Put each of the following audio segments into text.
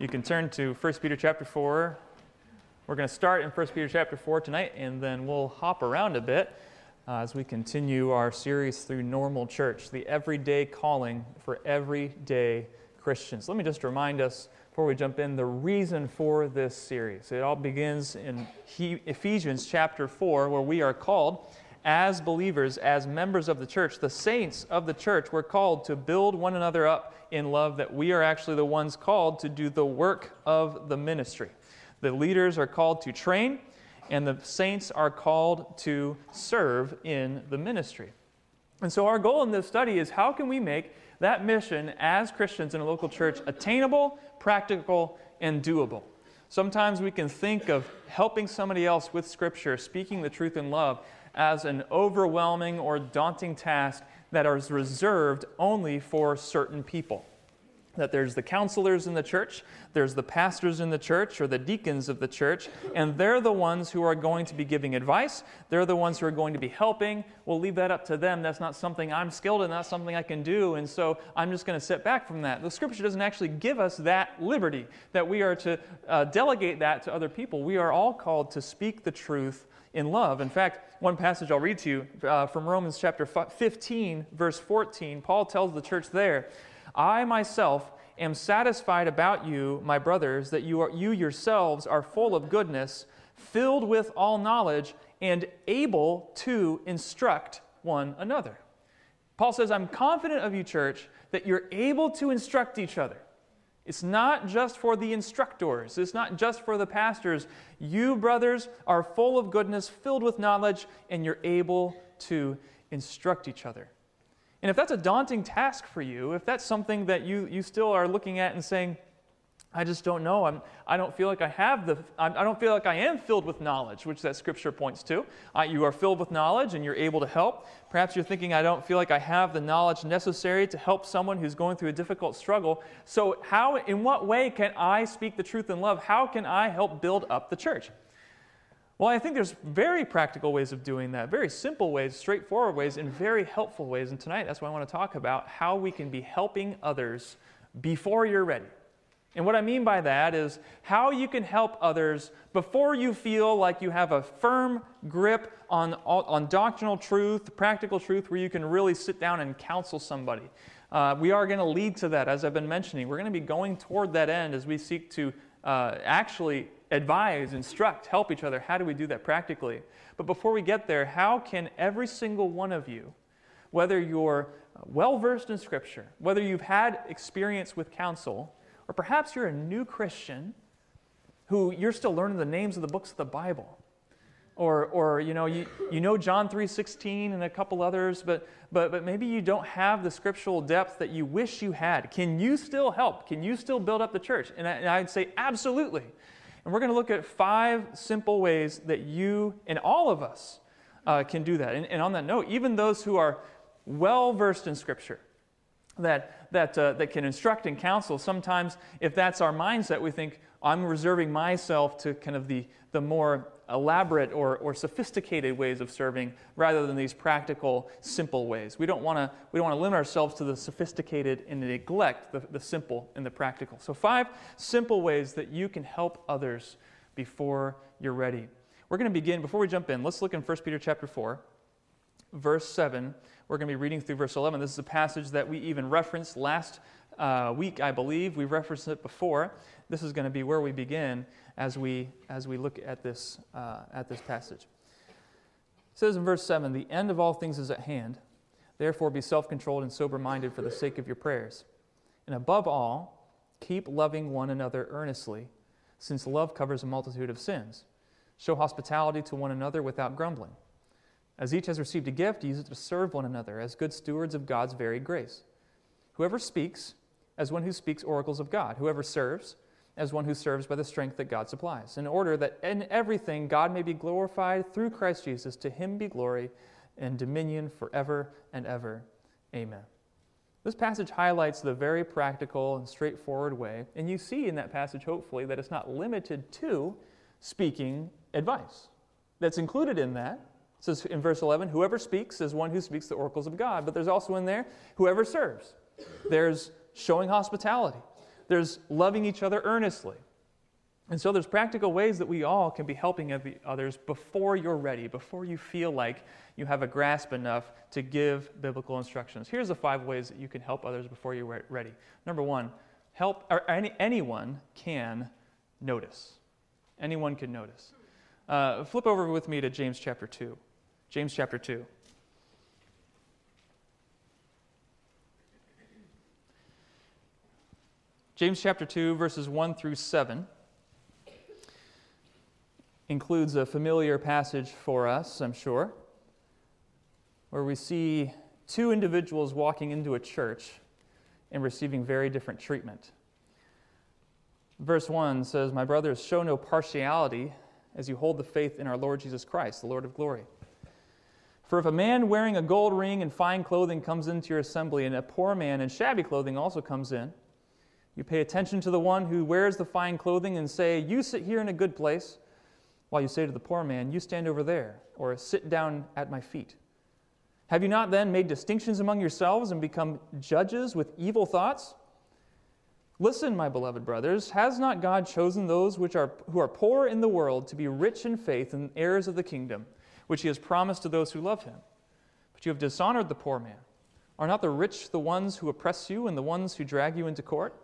You can turn to 1 Peter chapter 4. We're going to start in 1 Peter chapter 4 tonight, and then we'll hop around a bit uh, as we continue our series through normal church, the everyday calling for everyday Christians. Let me just remind us before we jump in the reason for this series. It all begins in Ephesians chapter 4, where we are called as believers, as members of the church, the saints of the church, we're called to build one another up in love, that we are actually the ones called to do the work of the ministry. The leaders are called to train, and the saints are called to serve in the ministry. And so, our goal in this study is how can we make that mission as Christians in a local church attainable, practical, and doable? Sometimes we can think of helping somebody else with Scripture, speaking the truth in love, as an overwhelming or daunting task that is reserved only for certain people. That there's the counselors in the church, there's the pastors in the church, or the deacons of the church, and they're the ones who are going to be giving advice. They're the ones who are going to be helping. We'll leave that up to them. That's not something I'm skilled in, that's something I can do, and so I'm just going to sit back from that. The scripture doesn't actually give us that liberty, that we are to uh, delegate that to other people. We are all called to speak the truth in love. In fact, one passage I'll read to you uh, from Romans chapter 15, verse 14, Paul tells the church there, I myself am satisfied about you, my brothers, that you, are, you yourselves are full of goodness, filled with all knowledge, and able to instruct one another. Paul says, I'm confident of you, church, that you're able to instruct each other. It's not just for the instructors, it's not just for the pastors. You, brothers, are full of goodness, filled with knowledge, and you're able to instruct each other. And if that's a daunting task for you, if that's something that you, you still are looking at and saying, I just don't know. I'm, I don't feel like I have the, I don't feel like I am filled with knowledge, which that scripture points to. Uh, you are filled with knowledge and you're able to help. Perhaps you're thinking, I don't feel like I have the knowledge necessary to help someone who's going through a difficult struggle. So, how, in what way can I speak the truth in love? How can I help build up the church? Well, I think there's very practical ways of doing that, very simple ways, straightforward ways, and very helpful ways. And tonight, that's why I want to talk about how we can be helping others before you're ready. And what I mean by that is how you can help others before you feel like you have a firm grip on, on doctrinal truth, practical truth, where you can really sit down and counsel somebody. Uh, we are going to lead to that, as I've been mentioning. We're going to be going toward that end as we seek to uh, actually advise, instruct, help each other. How do we do that practically? But before we get there, how can every single one of you, whether you're well versed in Scripture, whether you've had experience with counsel, or perhaps you're a new Christian who you're still learning the names of the books of the Bible. Or, or you know, you, you know John 3.16 and a couple others, but, but, but maybe you don't have the scriptural depth that you wish you had. Can you still help? Can you still build up the church? And, I, and I'd say absolutely. And we're going to look at five simple ways that you and all of us uh, can do that. And, and on that note, even those who are well versed in Scripture, that, that, uh, that can instruct and counsel. Sometimes, if that's our mindset, we think, I'm reserving myself to kind of the, the more elaborate or, or sophisticated ways of serving rather than these practical, simple ways. We don't want to we don't want to limit ourselves to the sophisticated and neglect the, the simple and the practical. So, five simple ways that you can help others before you're ready. We're going to begin, before we jump in, let's look in 1 Peter chapter 4, verse 7 we're going to be reading through verse 11. This is a passage that we even referenced last uh, week, I believe. We referenced it before. This is going to be where we begin as we, as we look at this, uh, at this passage. It says in verse 7 The end of all things is at hand. Therefore, be self controlled and sober minded for the sake of your prayers. And above all, keep loving one another earnestly, since love covers a multitude of sins. Show hospitality to one another without grumbling. As each has received a gift, use it to serve one another as good stewards of God's varied grace. Whoever speaks, as one who speaks oracles of God. Whoever serves, as one who serves by the strength that God supplies, in order that in everything God may be glorified through Christ Jesus. To him be glory and dominion forever and ever. Amen. This passage highlights the very practical and straightforward way, and you see in that passage, hopefully, that it's not limited to speaking advice. That's included in that, it says in verse 11, whoever speaks is one who speaks the oracles of God. But there's also in there, whoever serves. There's showing hospitality. there's loving each other earnestly. And so there's practical ways that we all can be helping others before you're ready, before you feel like you have a grasp enough to give biblical instructions. Here's the five ways that you can help others before you're ready. Number one, help or any, anyone can notice. Anyone can notice. Uh, flip over with me to James chapter 2. James chapter 2. James chapter 2, verses 1 through 7 includes a familiar passage for us, I'm sure, where we see two individuals walking into a church and receiving very different treatment. Verse 1 says, My brothers, show no partiality as you hold the faith in our Lord Jesus Christ, the Lord of glory. For if a man wearing a gold ring and fine clothing comes into your assembly, and a poor man in shabby clothing also comes in, you pay attention to the one who wears the fine clothing and say, You sit here in a good place while you say to the poor man, You stand over there, or sit down at my feet. Have you not then made distinctions among yourselves and become judges with evil thoughts? Listen, my beloved brothers, has not God chosen those which are, who are poor in the world to be rich in faith and heirs of the kingdom, which he has promised to those who love him? But you have dishonored the poor man. Are not the rich the ones who oppress you and the ones who drag you into court?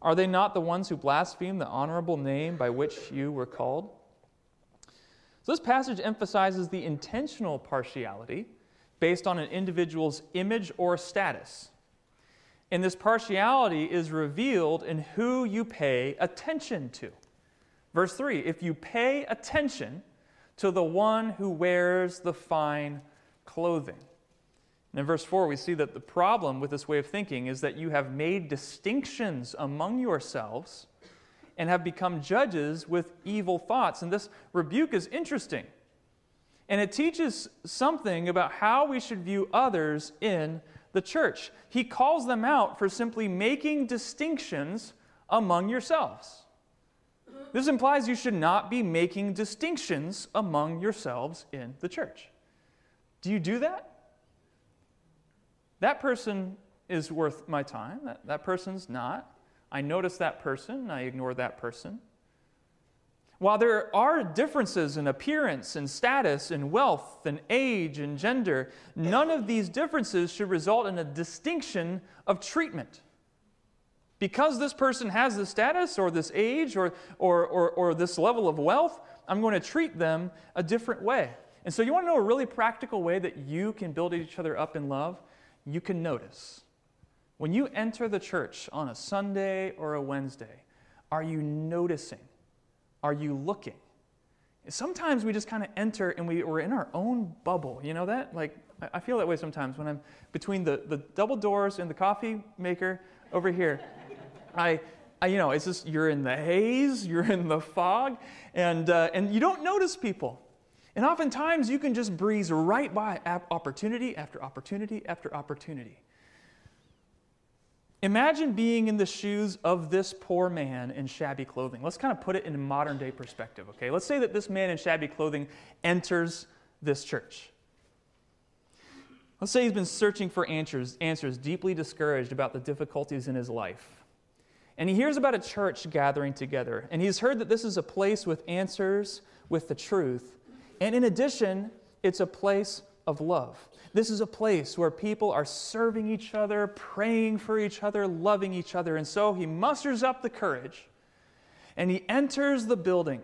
Are they not the ones who blaspheme the honorable name by which you were called? So, this passage emphasizes the intentional partiality based on an individual's image or status. And this partiality is revealed in who you pay attention to. Verse 3 If you pay attention to the one who wears the fine clothing. And in verse 4, we see that the problem with this way of thinking is that you have made distinctions among yourselves and have become judges with evil thoughts. And this rebuke is interesting. And it teaches something about how we should view others in the church. He calls them out for simply making distinctions among yourselves. This implies you should not be making distinctions among yourselves in the church. Do you do that? That person is worth my time, that, that person's not. I notice that person, I ignore that person. While there are differences in appearance and status and wealth and age and gender, none of these differences should result in a distinction of treatment. Because this person has this status or this age or, or, or, or this level of wealth, I'm going to treat them a different way. And so, you want to know a really practical way that you can build each other up in love? You can notice. When you enter the church on a Sunday or a Wednesday, are you noticing? Are you looking? Sometimes we just kind of enter and we, we're in our own bubble. You know that? Like, I feel that way sometimes when I'm between the, the double doors and the coffee maker over here. I, I, you know, it's just you're in the haze, you're in the fog, and, uh, and you don't notice people. And oftentimes you can just breeze right by opportunity after opportunity after opportunity. Imagine being in the shoes of this poor man in shabby clothing. Let's kind of put it in modern day perspective, okay? Let's say that this man in shabby clothing enters this church. Let's say he's been searching for answers, answers, deeply discouraged about the difficulties in his life. And he hears about a church gathering together. And he's heard that this is a place with answers, with the truth. And in addition, it's a place of love. This is a place where people are serving each other, praying for each other, loving each other. And so he musters up the courage and he enters the building.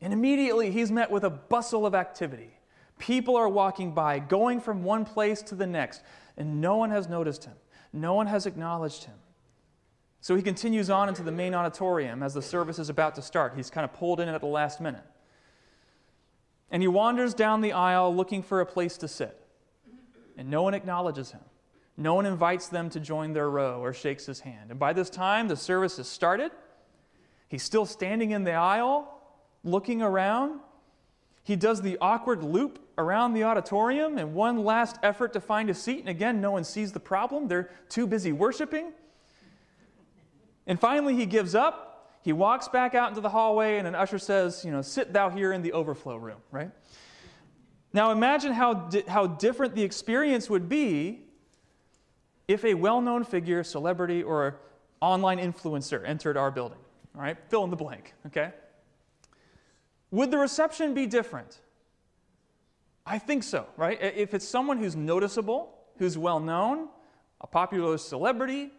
And immediately he's met with a bustle of activity. People are walking by, going from one place to the next, and no one has noticed him. No one has acknowledged him. So he continues on into the main auditorium as the service is about to start. He's kind of pulled in at the last minute. And he wanders down the aisle looking for a place to sit. And no one acknowledges him. No one invites them to join their row or shakes his hand. And by this time, the service has started. He's still standing in the aisle, looking around. He does the awkward loop around the auditorium in one last effort to find a seat. And again, no one sees the problem. They're too busy worshiping. And finally, he gives up he walks back out into the hallway, and an usher says, You know, sit thou here in the overflow room, right? Now imagine how, di- how different the experience would be if a well known figure, celebrity, or online influencer entered our building. All right, fill in the blank, okay? Would the reception be different? I think so, right? If it's someone who's noticeable, who's well known, a popular celebrity,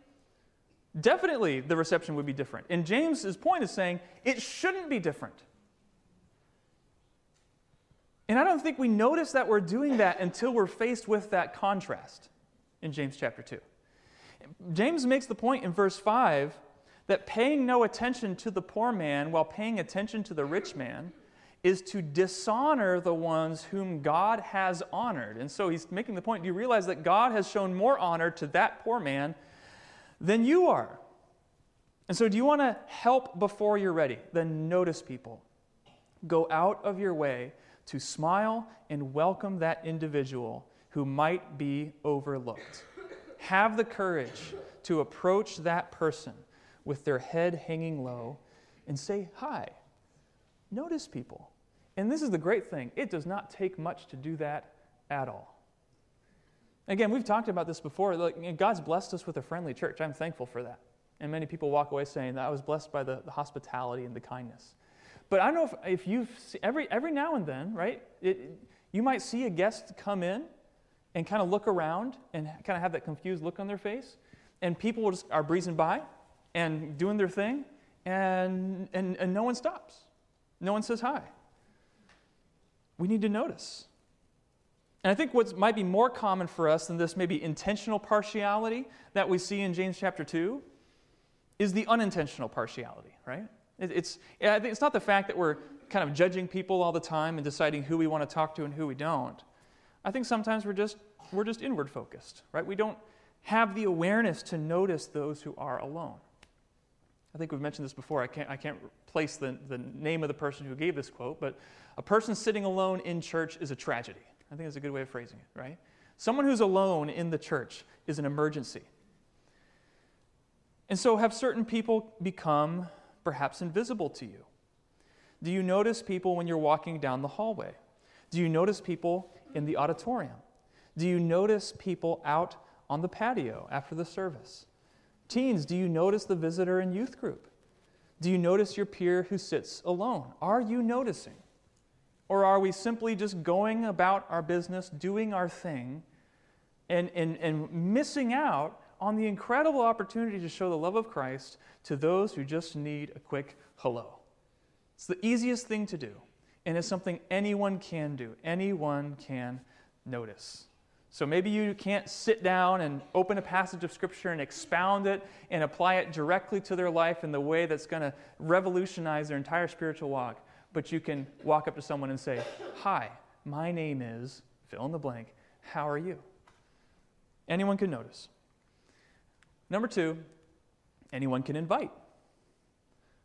definitely the reception would be different. And James's point is saying it shouldn't be different. And I don't think we notice that we're doing that until we're faced with that contrast in James chapter 2. James makes the point in verse 5 that paying no attention to the poor man while paying attention to the rich man is to dishonor the ones whom God has honored. And so he's making the point do you realize that God has shown more honor to that poor man than you are? And so, do you want to help before you're ready? Then notice people. Go out of your way to smile and welcome that individual who might be overlooked. Have the courage to approach that person with their head hanging low and say hi. Notice people. And this is the great thing it does not take much to do that at all. Again, we've talked about this before. Like, God's blessed us with a friendly church. I'm thankful for that. And many people walk away saying that I was blessed by the, the hospitality and the kindness. But I don't know if, if you've every, every now and then, right? It, you might see a guest come in and kind of look around and kind of have that confused look on their face. And people just are breezing by and doing their thing, and, and, and no one stops. No one says hi we need to notice. And I think what might be more common for us than this maybe intentional partiality that we see in James chapter 2 is the unintentional partiality, right? It's, it's not the fact that we're kind of judging people all the time and deciding who we want to talk to and who we don't. I think sometimes we're just, we're just inward focused, right? We don't have the awareness to notice those who are alone. I think we've mentioned this before. I can't, I can't place the, the name of the person who gave this quote, but a person sitting alone in church is a tragedy. I think that's a good way of phrasing it, right? Someone who's alone in the church is an emergency. And so, have certain people become perhaps invisible to you? Do you notice people when you're walking down the hallway? Do you notice people in the auditorium? Do you notice people out on the patio after the service? Teens, do you notice the visitor in youth group? Do you notice your peer who sits alone? Are you noticing? Or are we simply just going about our business, doing our thing, and, and, and missing out on the incredible opportunity to show the love of Christ to those who just need a quick hello? It's the easiest thing to do, and it's something anyone can do. Anyone can notice. So maybe you can't sit down and open a passage of Scripture and expound it and apply it directly to their life in the way that's going to revolutionize their entire spiritual walk but you can walk up to someone and say, Hi, my name is, fill in the blank, how are you? Anyone can notice. Number two, anyone can invite.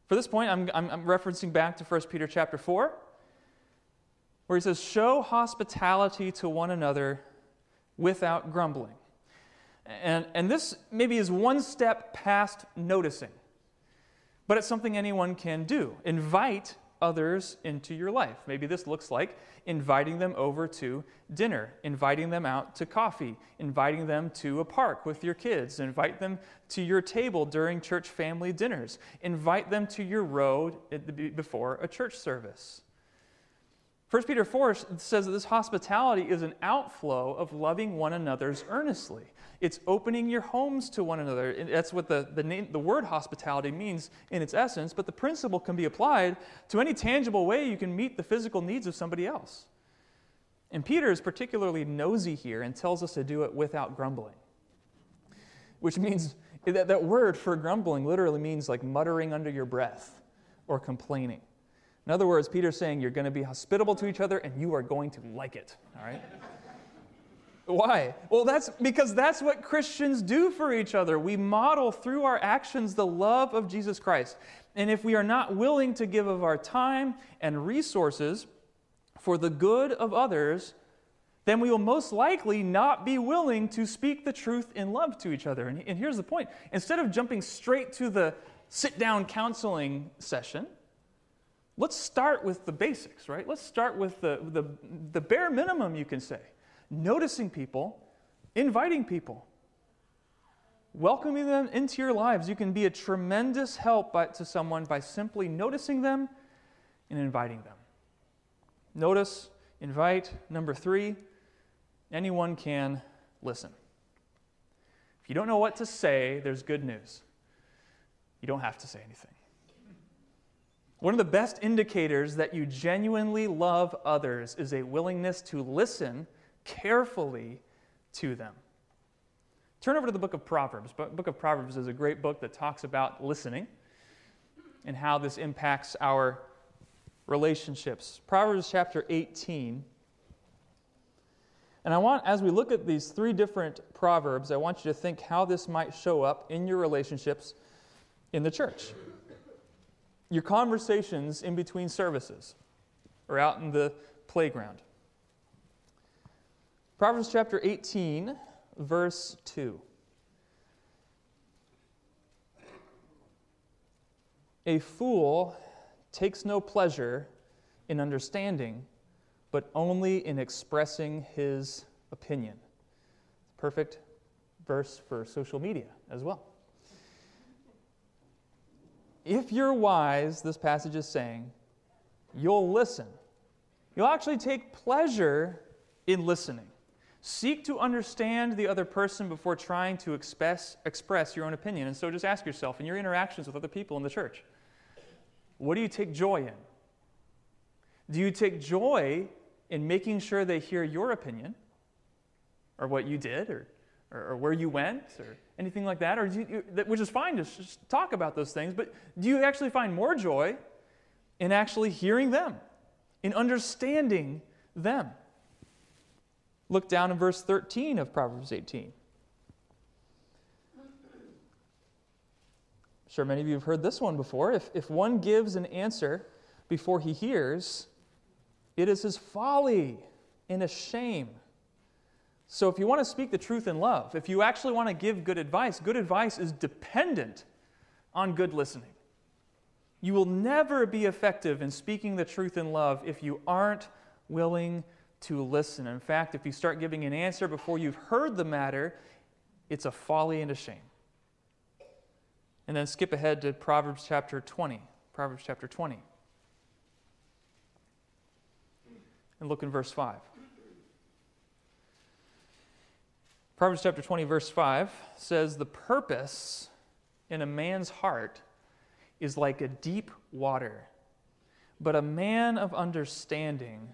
For this point, I'm, I'm, I'm referencing back to 1 Peter chapter 4, where he says, Show hospitality to one another without grumbling. And, and this maybe is one step past noticing, but it's something anyone can do. Invite others into your life. Maybe this looks like inviting them over to dinner, inviting them out to coffee, inviting them to a park with your kids, invite them to your table during church family dinners, invite them to your road before a church service. 1 Peter 4 says that this hospitality is an outflow of loving one another's earnestly. It's opening your homes to one another. And That's what the, the, name, the word hospitality means in its essence, but the principle can be applied to any tangible way you can meet the physical needs of somebody else. And Peter is particularly nosy here and tells us to do it without grumbling, which means that, that word for grumbling literally means like muttering under your breath or complaining. In other words, Peter's saying you're going to be hospitable to each other and you are going to like it, all right? Why? Well, that's because that's what Christians do for each other. We model through our actions the love of Jesus Christ. And if we are not willing to give of our time and resources for the good of others, then we will most likely not be willing to speak the truth in love to each other. And, here's the point instead of jumping straight to the sit down counseling session, let's start with the basics, right? Let's start with the, the, the bare minimum, you can say noticing people, inviting people. welcoming them into your lives. You can be a tremendous help by, to someone by simply noticing them and inviting them. Notice, invite. Number three, anyone can listen. If you don't know what to say, there's good news. You don't have to say anything. One of the best indicators that you genuinely love others is a willingness to listen carefully to them. Turn over to the book of Proverbs. The book of Proverbs is a great book that talks about listening and how this impacts our relationships. Proverbs chapter 18. And I want, as we look at these three different proverbs, I want you to think how this might show up in your relationships in the church. Your conversations in between services or out in the playground. Proverbs chapter 18, verse 2. A fool takes no pleasure in understanding, but only in expressing his opinion. Perfect verse for social media as well. If you're wise, this passage is saying, you'll listen. You'll actually take pleasure in listening. Seek to understand the other person before trying to express, express your own opinion. And so just ask yourself in your interactions with other people in the church what do you take joy in? Do you take joy in making sure they hear your opinion or what you did or, or, or where you went or anything like that? Or you, which is fine to just talk about those things, but do you actually find more joy in actually hearing them, in understanding them? Look down in verse 13 of Proverbs 18. I'm sure many of you have heard this one before. If, if one gives an answer before he hears, it is his folly and a shame. So, if you want to speak the truth in love, if you actually want to give good advice, good advice is dependent on good listening. You will never be effective in speaking the truth in love if you aren't willing to listen. In fact, if you start giving an answer before you've heard the matter, it's a folly and a shame. And then skip ahead to Proverbs chapter 20. Proverbs chapter 20. And look in verse 5. Proverbs chapter 20, verse 5 says, The purpose in a man's heart is like a deep water, but a man of understanding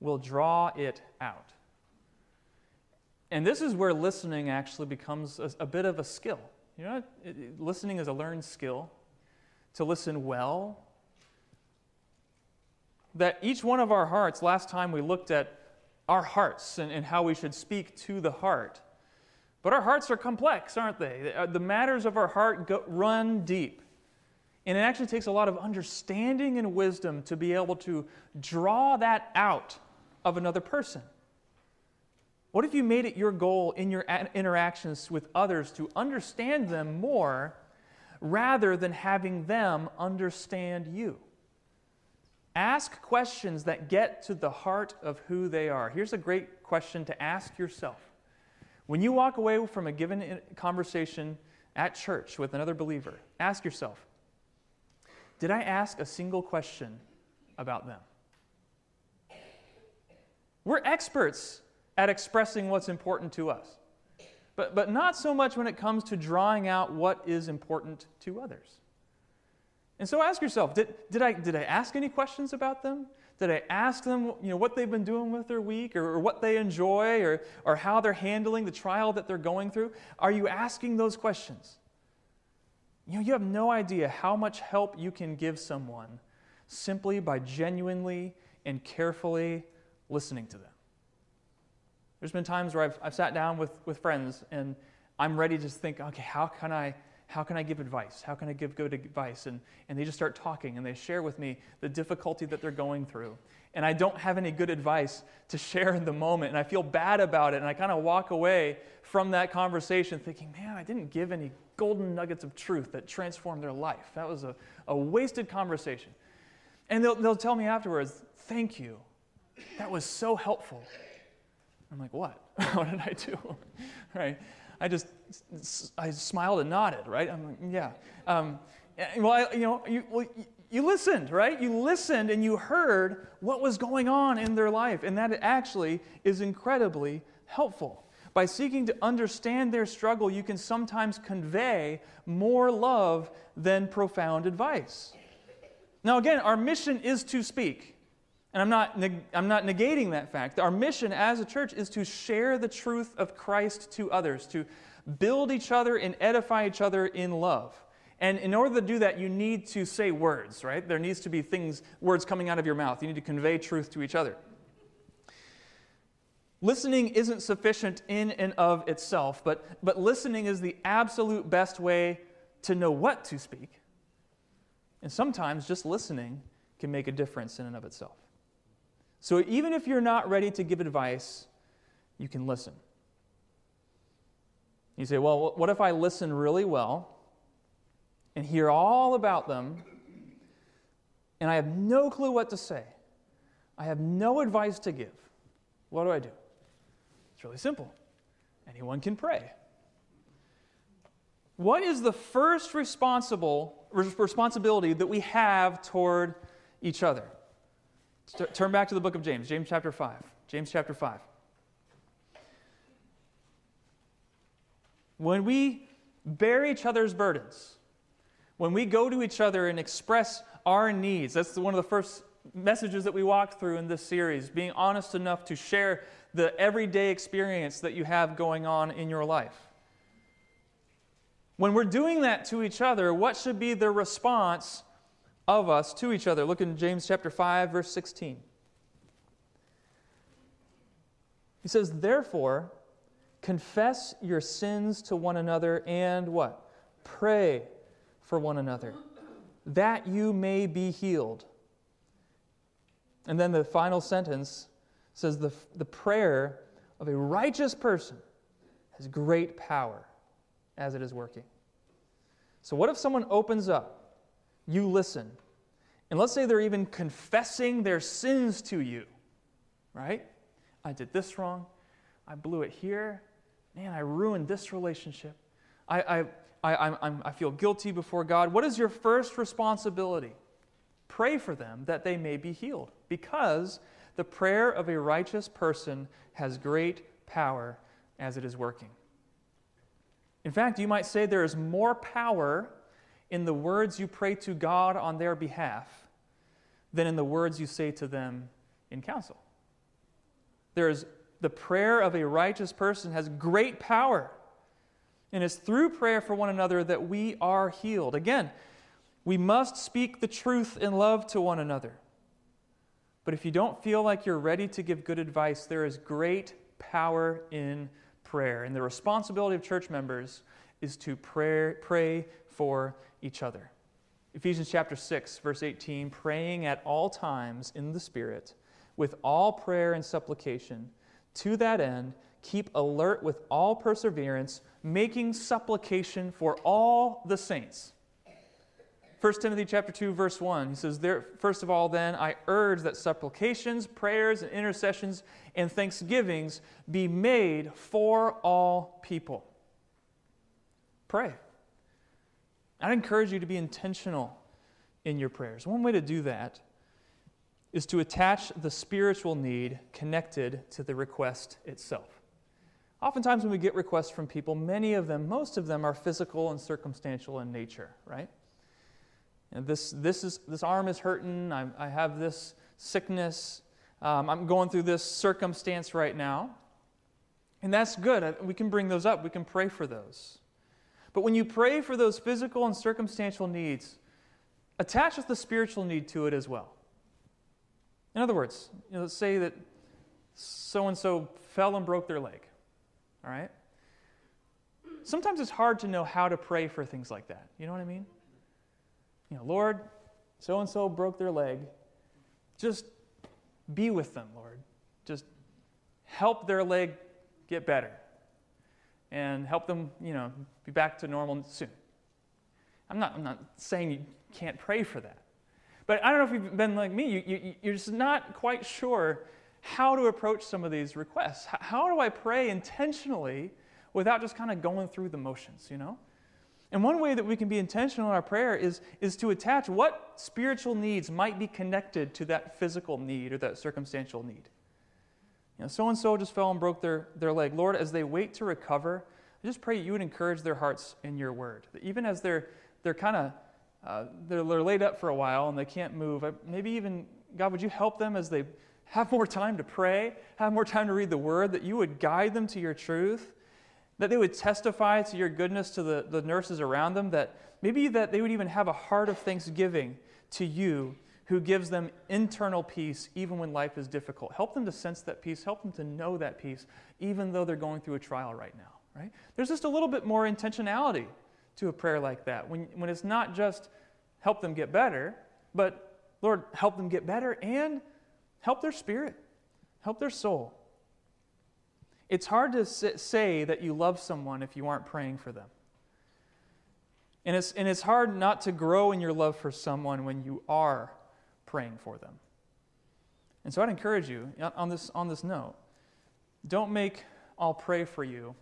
will draw it out. And this is where listening actually becomes a, a bit of a skill. You know, it, it, listening is a learned skill. To listen well. That each one of our hearts, last time we looked at our hearts and, and how we should speak to the heart. But our hearts are complex, aren't they? Uh, the matters of our heart go, run deep. And it actually takes a lot of understanding and wisdom to be able to draw that out of another person? What if you made it your goal in your interactions with others to understand them more rather than having them understand you? Ask questions that get to the heart of who they are. Here's a great question to ask yourself. When you walk away from a given conversation at church with another believer, ask yourself Did I ask a single question about them? We're experts at expressing what's important to us, but, but not so much when it comes to drawing out what is important to others. And so ask yourself did, did, I, did I ask any questions about them? Did I ask them you know, what they've been doing with their week or, or what they enjoy or, or how they're handling the trial that they're going through? Are you asking those questions? You know, you have no idea how much help you can give someone simply by genuinely and carefully listening to them. There's been times where I've, I've sat down with, with friends and I'm ready to think, okay, how can I, how can I give advice? How can I give good advice? And, and they just start talking and they share with me the difficulty that they're going through. And I don't have any good advice to share in the moment. And I feel bad about it. And I kind of walk away from that conversation thinking, man, I didn't give any golden nuggets of truth that transformed their life. That was a, a wasted conversation. And they'll, they'll tell me afterwards, thank you. That was so helpful. I'm like, what? what did I do? right? I just I smiled and nodded, right? I'm like, yeah. Um, well, I, you know, you, well, you listened, right? You listened and you heard what was going on in their life, and that actually is incredibly helpful. By seeking to understand their struggle, you can sometimes convey more love than profound advice. Now, again, our mission is to speak. And I'm not, I'm not negating that fact. Our mission as a church is to share the truth of Christ to others, to build each other and edify each other in love. And in order to do that, you need to say words, right? There needs to be things, words coming out of your mouth. You need to convey truth to each other. Listening isn't sufficient in and of itself, but, but listening is the absolute best way to know what to speak. And sometimes just listening can make a difference in and of itself. So even if you're not ready to give advice, you can listen. You say, well, what if I listen really well and hear all about them and I have no clue what to say? I have no advice to give. What do I do? It's really simple. Anyone can pray. What is the first responsible responsibility that we have toward each other? Turn back to the book of James, James chapter 5. James chapter 5. When we bear each other's burdens, when we go to each other and express our needs, that's one of the first messages that we walked through in this series, being honest enough to share the everyday experience that you have going on in your life. When we're doing that to each other, what should be the response of us to each other? Look in James chapter 5 verse 16. He says, "Therefore, confess your sins to one another and what? Pray for one another, that you may be healed." And then the final sentence says the, the prayer of a righteous person has great power as it is working. So, what if someone opens up, you listen, and let's say they're even confessing their sins to you, right? I did this wrong. I blew it here. Man, I ruined this relationship. I, I, I, I'm, I feel guilty before God. What is your first responsibility? Pray for them that they may be healed because the prayer of a righteous person has great power as it is working. In fact, you might say there is more power in the words you pray to God on their behalf than in the words you say to them in counsel. There is the prayer of a righteous person has great power. And it's through prayer for one another that we are healed. Again, we must speak the truth in love to one another. But if you don't feel like you're ready to give good advice, there is great power in prayer. And the responsibility of church members is to pray, pray for each other. Ephesians chapter 6, verse 18 praying at all times in the Spirit, with all prayer and supplication. To that end, keep alert with all perseverance, making supplication for all the saints. 1 Timothy chapter 2 verse 1 he says there first of all then I urge that supplications prayers and intercessions and thanksgivings be made for all people pray I'd encourage you to be intentional in your prayers one way to do that is to attach the spiritual need connected to the request itself oftentimes when we get requests from people many of them most of them are physical and circumstantial in nature right and this, this, is, this arm is hurting. I, I have this sickness. Um, I'm going through this circumstance right now. And that's good. We can bring those up, we can pray for those. But when you pray for those physical and circumstantial needs, attach the spiritual need to it as well. In other words, you know, let's say that so and so fell and broke their leg. All right? Sometimes it's hard to know how to pray for things like that. You know what I mean? you know, Lord, so and so broke their leg. Just be with them, Lord. Just help their leg get better and help them, you know, be back to normal soon. I'm not, I'm not saying you can't pray for that. But I don't know if you've been like me, you, you, you're just not quite sure how to approach some of these requests. How do I pray intentionally without just kind of going through the motions, you know? And one way that we can be intentional in our prayer is, is to attach what spiritual needs might be connected to that physical need or that circumstantial need. You know, so and so just fell and broke their, their leg. Lord, as they wait to recover, I just pray you would encourage their hearts in your word. That even as they're, they're kind of uh, they're, they're laid up for a while and they can't move, maybe even, God, would you help them as they have more time to pray, have more time to read the word, that you would guide them to your truth, that they would testify to your goodness to the, the nurses around them, that maybe that they would even have a heart of thanksgiving to you who gives them internal peace even when life is difficult. Help them to sense that peace, help them to know that peace, even though they're going through a trial right now, right? There's just a little bit more intentionality to a prayer like that when, when it's not just help them get better, but Lord, help them get better and help their spirit, help their soul. It's hard to say that you love someone if you aren't praying for them. And it's, and it's hard not to grow in your love for someone when you are praying for them. And so I'd encourage you on this, on this note don't make I'll pray for you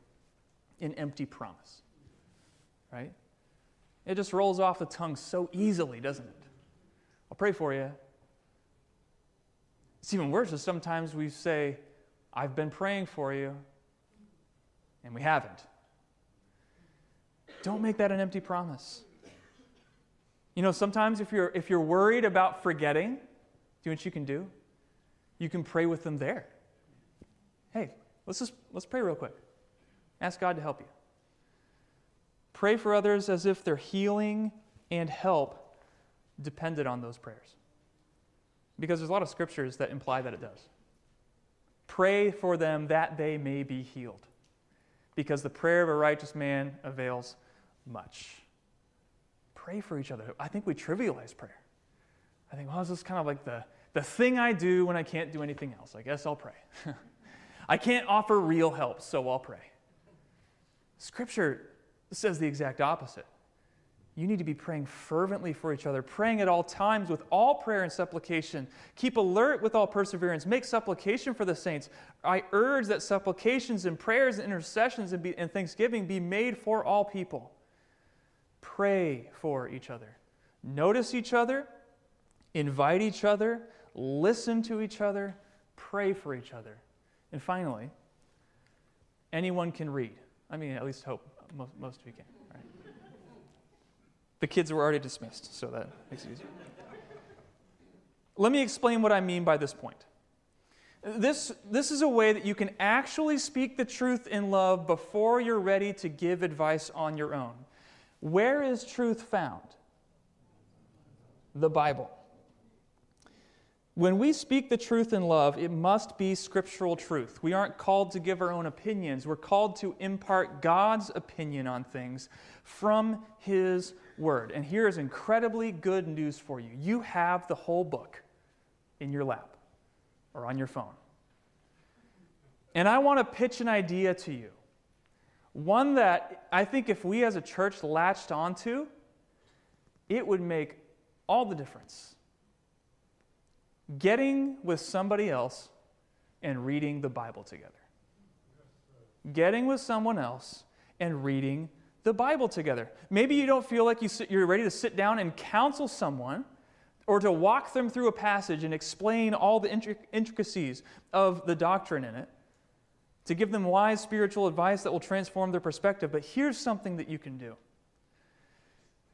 an empty promise, right? It just rolls off the tongue so easily, doesn't it? I'll pray for you. It's even worse is sometimes we say, I've been praying for you, and we haven't. Don't make that an empty promise. You know, sometimes if you're, if you're worried about forgetting, do you know what you can do? You can pray with them there. Hey, let's just let's pray real quick. Ask God to help you. Pray for others as if their healing and help depended on those prayers. Because there's a lot of scriptures that imply that it does. Pray for them that they may be healed. Because the prayer of a righteous man avails much pray for each other. I think we trivialize prayer. I think, well, this is kind of like the, the thing I do when I can't do anything else. I guess I'll pray. I can't offer real help, so I'll pray. Scripture says the exact opposite. You need to be praying fervently for each other, praying at all times with all prayer and supplication. Keep alert with all perseverance. Make supplication for the saints. I urge that supplications and prayers and intercessions and, be, and thanksgiving be made for all people pray for each other. Notice each other, invite each other, listen to each other, pray for each other. And finally, anyone can read. I mean, at least hope most, most of you can. Right? The kids were already dismissed, so that makes it easier. Let me explain what I mean by this point. This, this is a way that you can actually speak the truth in love before you're ready to give advice on your own. Where is truth found? The Bible. When we speak the truth in love, it must be scriptural truth. We aren't called to give our own opinions. We're called to impart God's opinion on things from His Word. And here is incredibly good news for you you have the whole book in your lap or on your phone. And I want to pitch an idea to you one that I think if we as a church latched onto, it would make all the difference. Getting with somebody else and reading the Bible together. Getting with someone else and reading the Bible together. Maybe you don't feel like you're ready to sit down and counsel someone or to walk them through a passage and explain all the intricacies of the doctrine in it to give them wise spiritual advice that will transform their perspective. But here's something that you can do.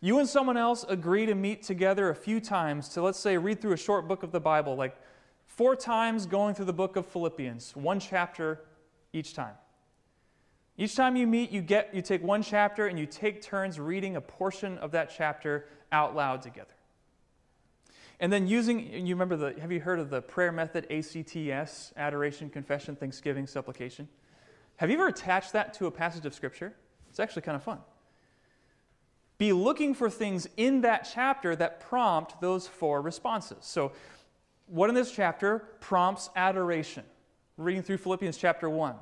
You and someone else agree to meet together a few times to, let's say, read through a short book of the Bible, like four times going through the book of Philippians, one chapter each time. Each time you meet, you, get, you take one chapter and you take turns reading a portion of that chapter out loud together. And then using, you remember the, have you heard of the prayer method ACTS, adoration, confession, thanksgiving, supplication? Have you ever attached that to a passage of Scripture? It's actually kind of fun. Be looking for things in that chapter that prompt those four responses. So, what in this chapter prompts adoration? Reading through Philippians chapter 1.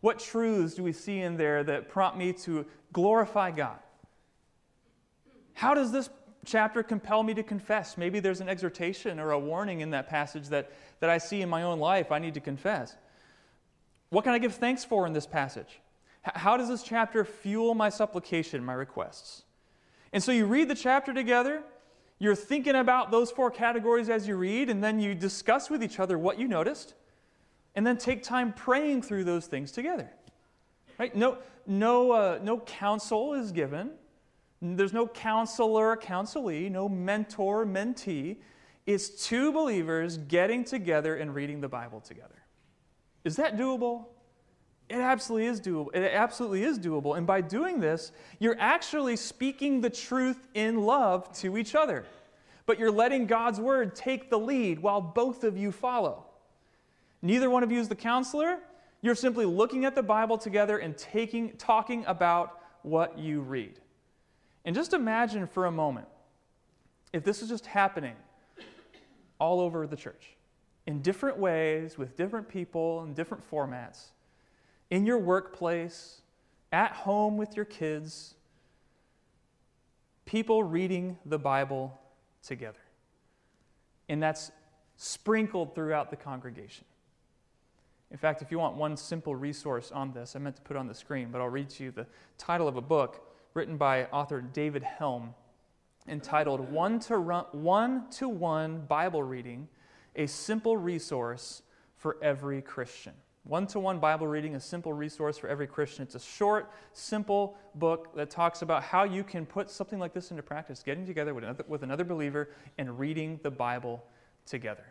What truths do we see in there that prompt me to glorify God? How does this chapter compel me to confess? Maybe there's an exhortation or a warning in that passage that, that I see in my own life I need to confess. What can I give thanks for in this passage? How does this chapter fuel my supplication, my requests? And so you read the chapter together, you're thinking about those four categories as you read, and then you discuss with each other what you noticed, and then take time praying through those things together. Right? No, no, uh, no counsel is given. There's no counselor, counselee, no mentor, mentee. It's two believers getting together and reading the Bible together. Is that doable? It absolutely is doable. It absolutely is doable. And by doing this, you're actually speaking the truth in love to each other. But you're letting God's word take the lead while both of you follow. Neither one of you is the counselor. You're simply looking at the Bible together and taking, talking about what you read. And just imagine for a moment if this is just happening all over the church in different ways, with different people, in different formats in your workplace, at home with your kids, people reading the Bible together. And that's sprinkled throughout the congregation. In fact, if you want one simple resource on this, I meant to put on the screen, but I'll read to you the title of a book written by author David Helm entitled One to One, to One Bible Reading A Simple Resource for Every Christian. One to one Bible reading, a simple resource for every Christian. It's a short, simple book that talks about how you can put something like this into practice, getting together with another, with another believer and reading the Bible together.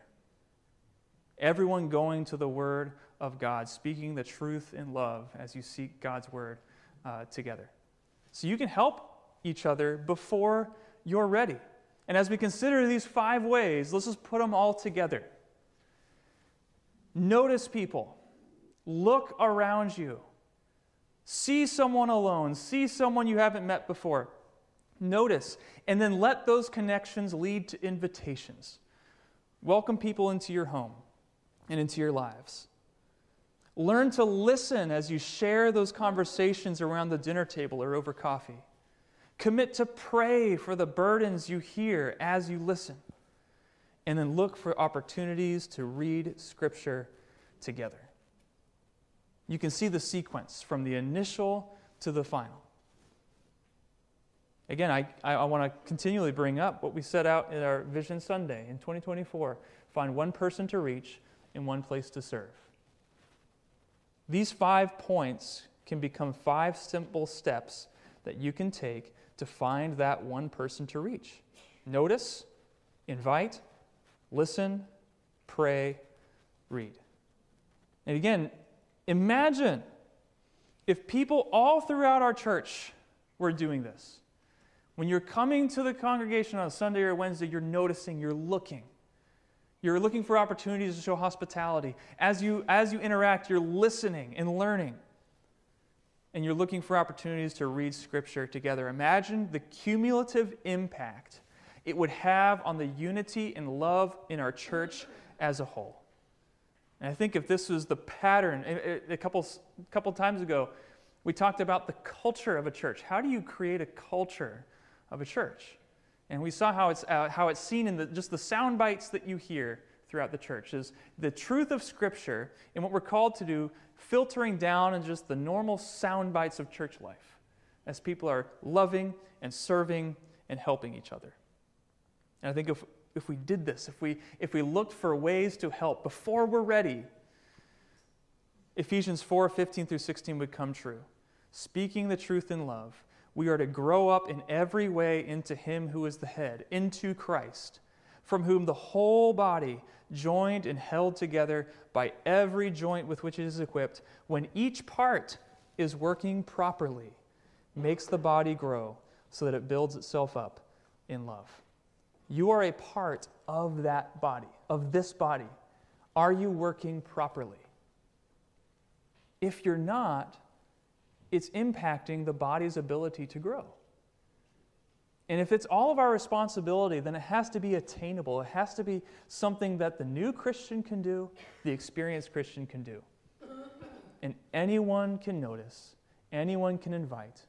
Everyone going to the Word of God, speaking the truth in love as you seek God's Word uh, together. So you can help each other before you're ready. And as we consider these five ways, let's just put them all together. Notice people. Look around you. See someone alone. See someone you haven't met before. Notice, and then let those connections lead to invitations. Welcome people into your home and into your lives. Learn to listen as you share those conversations around the dinner table or over coffee. Commit to pray for the burdens you hear as you listen. And then look for opportunities to read Scripture together you can see the sequence from the initial to the final. Again, I, I, want to continually bring up what we set out in our Vision Sunday in 2024 find one person to reach and one place to serve. These five points can become five simple steps that you can take to find that one person to reach. Notice, invite, listen, pray, read. And again, Imagine if people all throughout our church were doing this. When you're coming to the congregation on a Sunday or Wednesday, you're noticing, you're looking. You're looking for opportunities to show hospitality. As you, as you interact, you're listening and learning. And you're looking for opportunities to read Scripture together. Imagine the cumulative impact it would have on the unity and love in our church as a whole. And I think if this was the pattern, a couple, a couple times ago, we talked about the culture of a church. How do you create a culture of a church? And we saw how it's, uh, how it's seen in the, just the sound bites that you hear throughout the church is the truth of Scripture and what we're called to do, filtering down in just the normal sound bites of church life as people are loving and serving and helping each other. And I think if if we did this, if we, if we looked for ways to help before we're ready, Ephesians 4 15 through 16 would come true. Speaking the truth in love, we are to grow up in every way into Him who is the head, into Christ, from whom the whole body, joined and held together by every joint with which it is equipped, when each part is working properly, makes the body grow so that it builds itself up in love. You are a part of that body, of this body. Are you working properly? If you're not, it's impacting the body's ability to grow. And if it's all of our responsibility, then it has to be attainable. It has to be something that the new Christian can do, the experienced Christian can do. And anyone can notice, anyone can invite,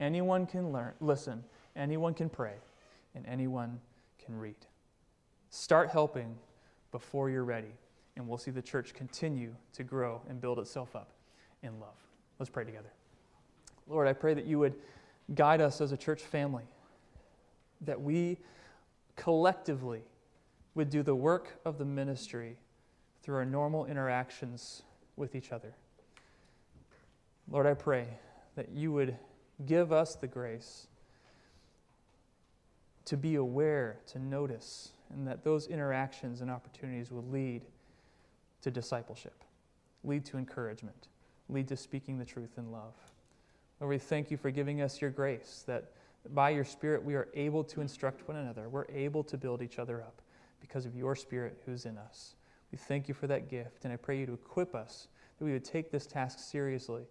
anyone can learn, listen, anyone can pray, and anyone can read. Start helping before you're ready, and we'll see the church continue to grow and build itself up in love. Let's pray together. Lord, I pray that you would guide us as a church family, that we collectively would do the work of the ministry through our normal interactions with each other. Lord, I pray that you would give us the grace to be aware, to notice, and that those interactions and opportunities will lead to discipleship, lead to encouragement, lead to speaking the truth in love. Lord, we thank you for giving us your grace, that by your Spirit we are able to instruct one another. We're able to build each other up because of your Spirit who's in us. We thank you for that gift, and I pray you to equip us that we would take this task seriously